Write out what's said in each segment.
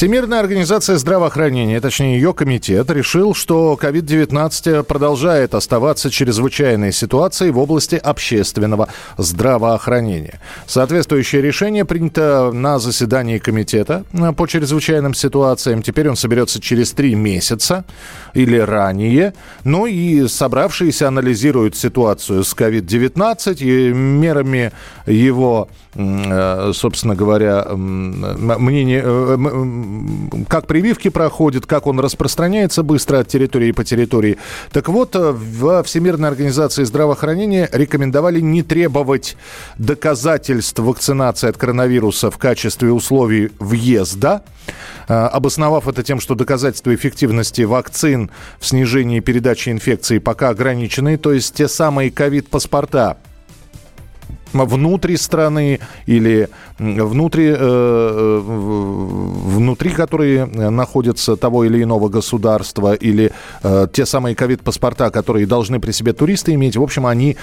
Всемирная организация здравоохранения, точнее ее комитет, решил, что COVID-19 продолжает оставаться чрезвычайной ситуацией в области общественного здравоохранения. Соответствующее решение принято на заседании комитета по чрезвычайным ситуациям. Теперь он соберется через три месяца или ранее. Ну и собравшиеся анализируют ситуацию с COVID-19 и мерами его, э, собственно говоря, мнение э, как прививки проходят, как он распространяется быстро от территории по территории. Так вот, э, в Всемирной организации здравоохранения рекомендовали не требовать доказательств вакцинации от коронавируса в качестве условий въезда, э, обосновав это тем, что доказательства эффективности вакцин в снижении передачи инфекции пока ограничены, то есть те самые ковид-паспорта, внутри страны или внутри, э, э внутри которые находятся того или иного государства, или э, те самые ковид-паспорта, которые должны при себе туристы иметь, в общем, они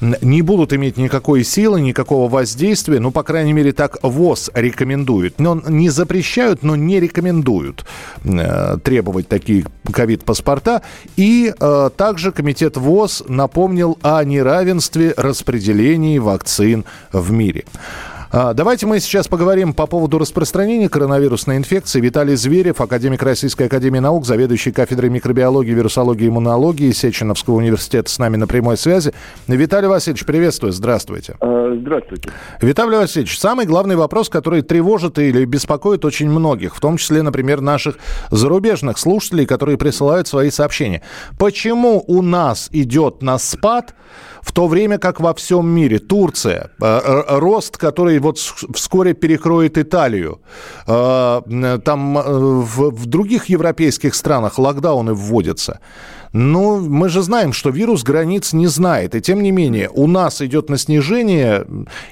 не будут иметь никакой силы, никакого воздействия. Ну, по крайней мере, так ВОЗ рекомендует. Но не запрещают, но не рекомендуют э, требовать такие ковид-паспорта. И э, также комитет ВОЗ напомнил о неравенстве распределении вакцин в мире. А, давайте мы сейчас поговорим по поводу распространения коронавирусной инфекции. Виталий Зверев, академик Российской Академии Наук, заведующий кафедрой микробиологии, вирусологии и иммунологии Сеченовского университета с нами на прямой связи. Виталий Васильевич, приветствую, здравствуйте. А, здравствуйте. Виталий Васильевич, самый главный вопрос, который тревожит или беспокоит очень многих, в том числе, например, наших зарубежных слушателей, которые присылают свои сообщения. Почему у нас идет на спад в то время как во всем мире Турция, э, э, рост, который вот вскоре перекроет Италию, э, там в, других европейских странах локдауны вводятся. Ну, мы же знаем, что вирус границ не знает. И тем не менее, у нас идет на снижение.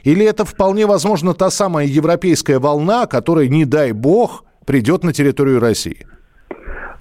Или это вполне возможно та самая европейская волна, которая, не дай бог, придет на территорию России?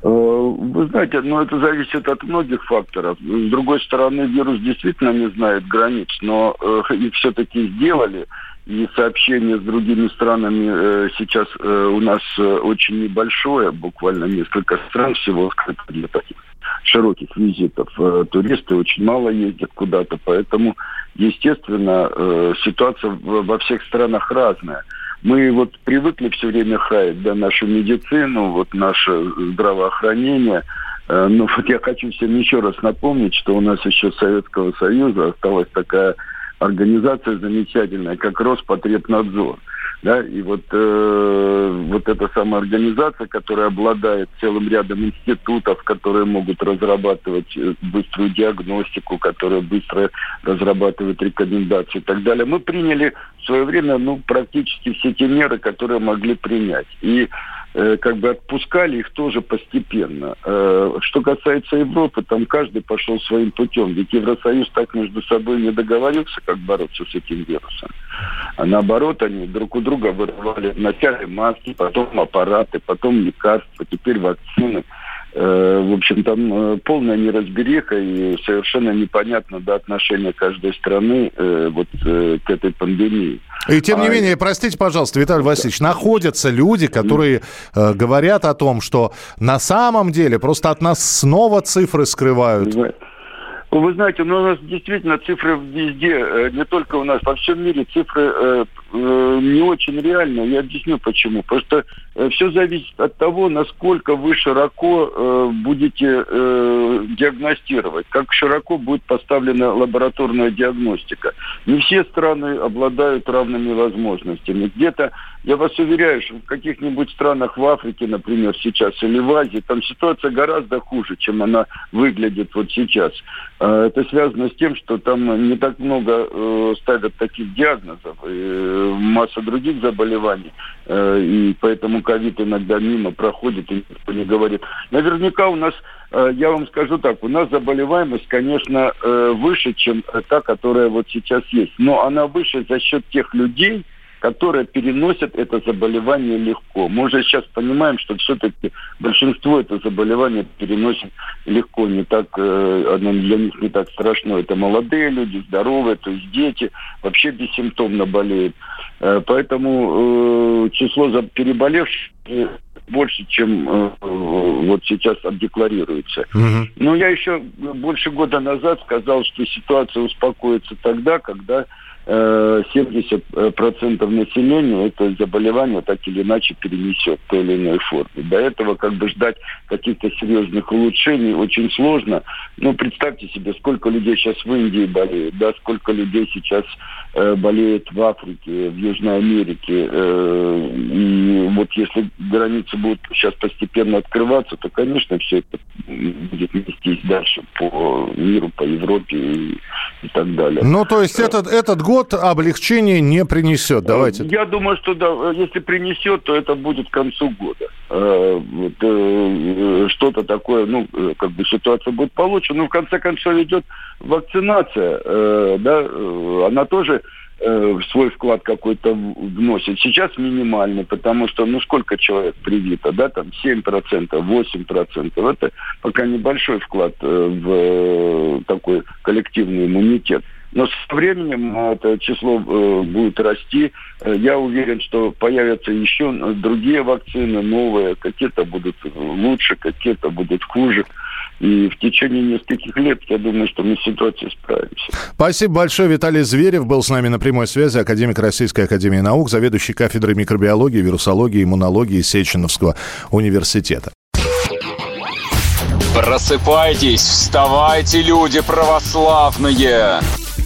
Э, вы знаете, ну это зависит от многих факторов. С другой стороны, вирус действительно не знает границ, но э, их все-таки сделали. И сообщение с другими странами э, сейчас э, у нас э, очень небольшое, буквально несколько стран всего для таких широких визитов. Э, туристы очень мало ездят куда-то, поэтому, естественно, э, ситуация во всех странах разная. Мы вот привыкли все время хаять да, нашу медицину, вот наше здравоохранение. Э, но вот я хочу всем еще раз напомнить, что у нас еще с Советского Союза осталась такая организация замечательная, как Роспотребнадзор. Да, и вот, э, вот эта самая организация, которая обладает целым рядом институтов, которые могут разрабатывать э, быструю диагностику, которые быстро разрабатывают рекомендации и так далее. Мы приняли в свое время ну, практически все те меры, которые могли принять. И как бы отпускали их тоже постепенно. Э, что касается Европы, там каждый пошел своим путем. Ведь Евросоюз так между собой не договорился, как бороться с этим вирусом. А наоборот, они друг у друга вырывали вначале маски, потом аппараты, потом лекарства, теперь вакцины. Э, в общем, там э, полная неразбериха и совершенно непонятно до отношения каждой страны э, вот к этой пандемии. И тем не а... менее, простите, пожалуйста, Виталий Васильевич, находятся люди, которые э, говорят о том, что на самом деле просто от нас снова цифры скрывают. Ну, вы знаете, ну, у нас действительно цифры везде, не только у нас, во всем мире цифры Э, не очень реально. Я объясню почему. Просто э, все зависит от того, насколько вы широко э, будете э, диагностировать, как широко будет поставлена лабораторная диагностика. Не все страны обладают равными возможностями. Где-то, я вас уверяю, что в каких-нибудь странах в Африке, например, сейчас, или в Азии, там ситуация гораздо хуже, чем она выглядит вот сейчас. Э, это связано с тем, что там не так много э, ставят таких диагнозов. Э, масса других заболеваний. Э, и поэтому ковид иногда мимо проходит и никто не говорит. Наверняка у нас, э, я вам скажу так, у нас заболеваемость, конечно, э, выше, чем та, которая вот сейчас есть. Но она выше за счет тех людей, которые переносят это заболевание легко. Мы уже сейчас понимаем, что все-таки большинство это заболевание переносит легко, не так, э, оно для них не так страшно. Это молодые люди, здоровые, то есть дети, вообще бессимптомно болеют. Э, поэтому э, число переболевших больше, чем вот сейчас декларируется. Угу. Но я еще больше года назад сказал, что ситуация успокоится тогда, когда 70% э, населения это заболевание так или иначе перенесет в той или иной форме. До этого как бы ждать каких-то серьезных улучшений очень сложно. Ну, представьте себе, сколько людей сейчас в Индии болеет, да, сколько людей сейчас э, болеет в Африке, в Южной Америке. Э, и вот если границы будут сейчас постепенно открываться, то, конечно, все это будет нестись дальше по миру, по Европе и, и так далее. Ну, то есть этот, этот год год облегчения не принесет. Давайте. Я думаю, что да, если принесет, то это будет к концу года. Э, э, что-то такое, ну, э, как бы ситуация будет получена. Но в конце концов идет вакцинация, да, она тоже свой вклад какой-то вносит. Сейчас минимальный, потому что, ну, сколько человек привито, да, там 7%, 8%. Это пока небольшой вклад в такой коллективный иммунитет. Но со временем э, это число э, будет расти. Э, я уверен, что появятся еще другие вакцины, новые. Какие-то будут лучше, какие-то будут хуже. И в течение нескольких лет, я думаю, что мы с ситуацией справимся. Спасибо большое. Виталий Зверев был с нами на прямой связи, академик Российской Академии Наук, заведующий кафедрой микробиологии, вирусологии, иммунологии Сеченовского университета. Просыпайтесь, вставайте, люди православные!